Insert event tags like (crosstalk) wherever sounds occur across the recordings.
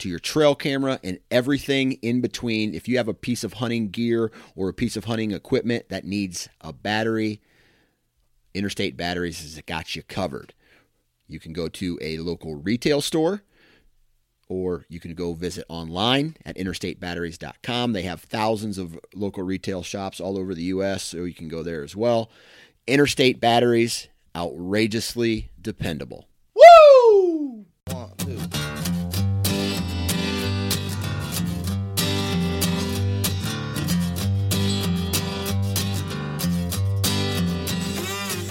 to your trail camera and everything in between. If you have a piece of hunting gear or a piece of hunting equipment that needs a battery, Interstate Batteries has got you covered. You can go to a local retail store or you can go visit online at interstatebatteries.com. They have thousands of local retail shops all over the U.S., so you can go there as well. Interstate Batteries, outrageously dependable. Woo! One, two.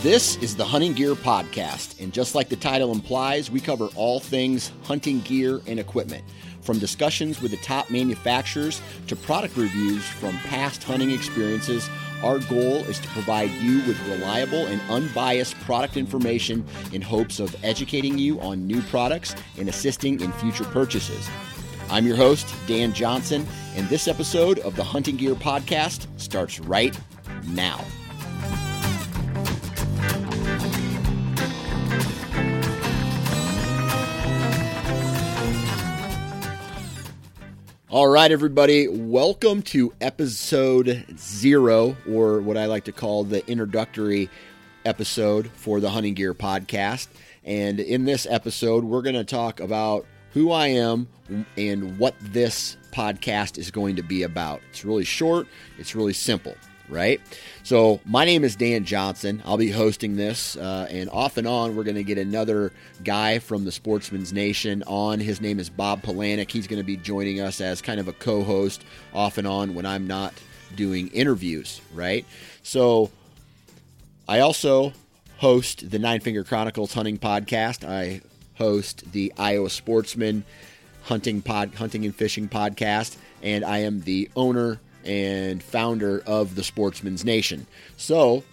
This is the Hunting Gear Podcast, and just like the title implies, we cover all things hunting gear and equipment. From discussions with the top manufacturers to product reviews from past hunting experiences, our goal is to provide you with reliable and unbiased product information in hopes of educating you on new products and assisting in future purchases. I'm your host, Dan Johnson, and this episode of the Hunting Gear Podcast starts right now. All right, everybody, welcome to episode zero, or what I like to call the introductory episode for the Hunting Gear Podcast. And in this episode, we're going to talk about who I am and what this podcast is going to be about. It's really short, it's really simple right? So, my name is Dan Johnson. I'll be hosting this, uh, and off and on, we're going to get another guy from the Sportsman's Nation on. His name is Bob Polanic. He's going to be joining us as kind of a co host off and on when I'm not doing interviews, right? So, I also host the Nine Finger Chronicles hunting podcast. I host the Iowa Sportsman hunting pod hunting and fishing podcast and I am the owner and founder of the Sportsman's Nation. So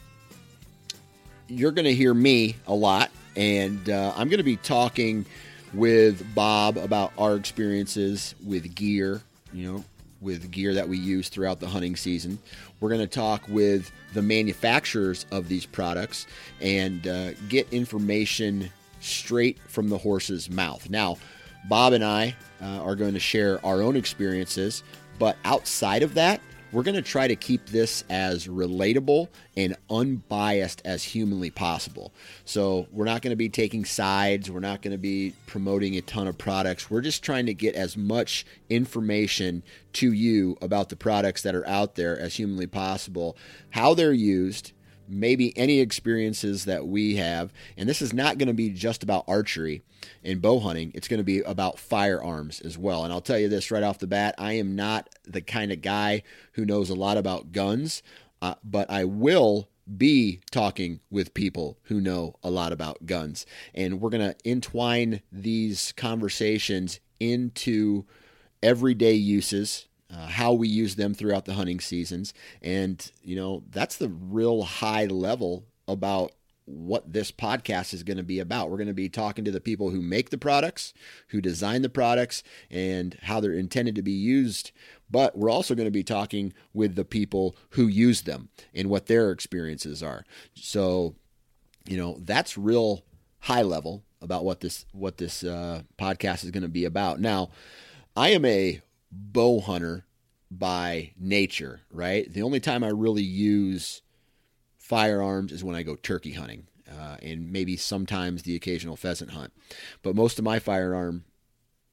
you're going to hear me a lot, and uh, I'm going to be talking with Bob about our experiences with gear, you know, with gear that we use throughout the hunting season. We're going to talk with the manufacturers of these products and uh, get information straight from the horse's mouth. Now, Bob and I uh, are going to share our own experiences, but outside of that, we're going to try to keep this as relatable and unbiased as humanly possible. So, we're not going to be taking sides. We're not going to be promoting a ton of products. We're just trying to get as much information to you about the products that are out there as humanly possible, how they're used, maybe any experiences that we have. And this is not going to be just about archery and bow hunting, it's going to be about firearms as well. And I'll tell you this right off the bat I am not the kind of guy who knows a lot about guns, uh, but I will be talking with people who know a lot about guns. And we're going to entwine these conversations into everyday uses uh, how we use them throughout the hunting seasons. And, you know, that's the real high level about what this podcast is going to be about. We're going to be talking to the people who make the products, who design the products, and how they're intended to be used. But we're also going to be talking with the people who use them and what their experiences are. So, you know, that's real high level about what this what this uh, podcast is going to be about. Now, I am a bow hunter by nature, right? The only time I really use firearms is when I go turkey hunting, uh, and maybe sometimes the occasional pheasant hunt. But most of my firearm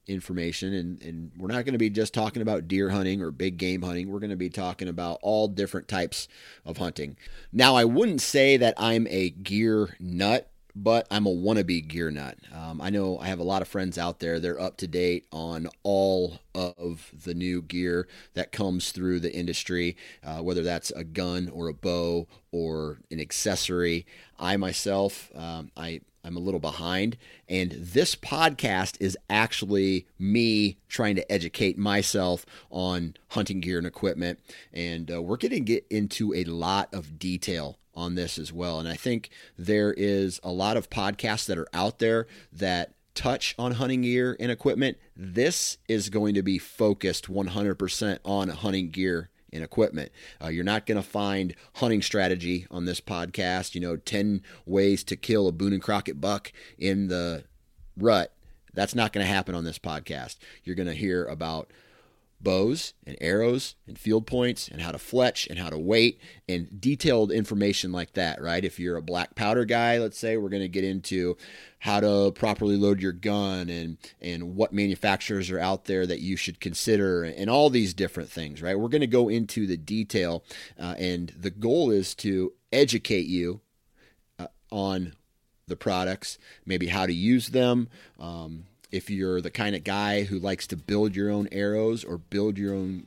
information and, and we're not going to be just talking about deer hunting or big game hunting we're going to be talking about all different types of hunting now i wouldn't say that i'm a gear nut but I'm a wannabe gear nut. Um, I know I have a lot of friends out there. They're up to date on all of the new gear that comes through the industry, uh, whether that's a gun or a bow or an accessory. I myself, um, I I'm a little behind. And this podcast is actually me trying to educate myself on hunting gear and equipment. And uh, we're to get into a lot of detail on this as well. And I think there is a lot of podcasts that are out there that touch on hunting gear and equipment. This is going to be focused 100% on hunting gear and equipment. Uh, you're not going to find hunting strategy on this podcast, you know, 10 ways to kill a Boone and Crockett buck in the rut. That's not going to happen on this podcast. You're going to hear about bows and arrows and field points and how to fletch and how to weight and detailed information like that, right? If you're a black powder guy, let's say, we're going to get into how to properly load your gun and and what manufacturers are out there that you should consider and all these different things, right? We're going to go into the detail uh, and the goal is to educate you uh, on the products, maybe how to use them, um, if you're the kind of guy who likes to build your own arrows or build your own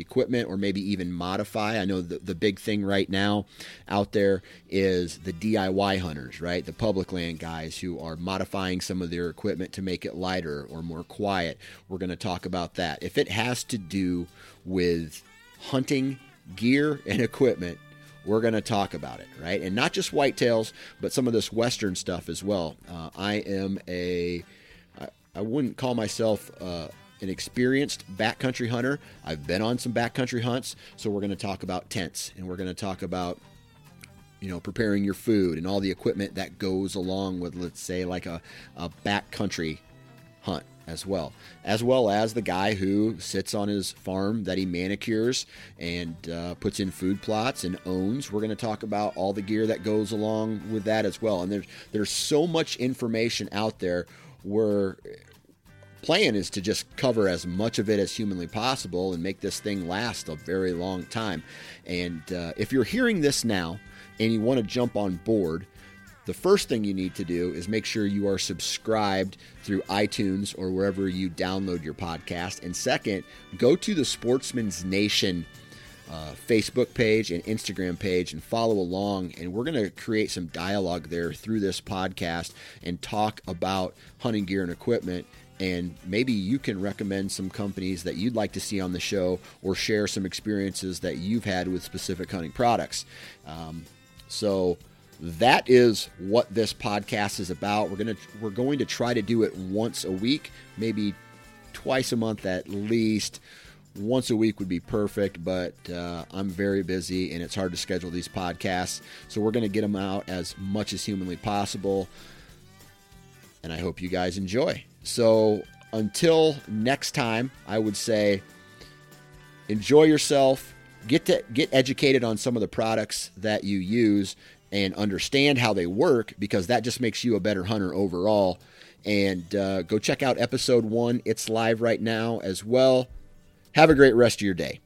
equipment or maybe even modify. I know the, the big thing right now out there is the DIY hunters, right? The public land guys who are modifying some of their equipment to make it lighter or more quiet. We're going to talk about that. If it has to do with hunting gear and (laughs) equipment, we're going to talk about it, right? And not just whitetails, but some of this Western stuff as well. Uh, I am a I wouldn't call myself uh, an experienced backcountry hunter. I've been on some backcountry hunts, so we're going to talk about tents and we're going to talk about you know preparing your food and all the equipment that goes along with let's say like a, a backcountry hunt as well as well as the guy who sits on his farm that he manicures and uh, puts in food plots and owns we're going to talk about all the gear that goes along with that as well and there's there's so much information out there where plan is to just cover as much of it as humanly possible and make this thing last a very long time. And uh, if you're hearing this now and you want to jump on board, the first thing you need to do is make sure you are subscribed through iTunes or wherever you download your podcast. And second, go to the Sportsman's Nation uh, Facebook page and Instagram page and follow along. And we're going to create some dialogue there through this podcast and talk about hunting gear and equipment and maybe you can recommend some companies that you'd like to see on the show or share some experiences that you've had with specific hunting products. Um, so that is what this podcast is about. We're gonna we're going to try to do it once a week, maybe twice a month at least. Once a week would be perfect, but uh, I'm very busy and it's hard to schedule these podcasts. So we're going to get them out as much as humanly possible. And I hope you guys enjoy. So until next time, I would say enjoy yourself, get to get educated on some of the products that you use and understand how they work because that just makes you a better hunter overall. And uh, go check out episode one. It's live right now as well. Have a great rest of your day.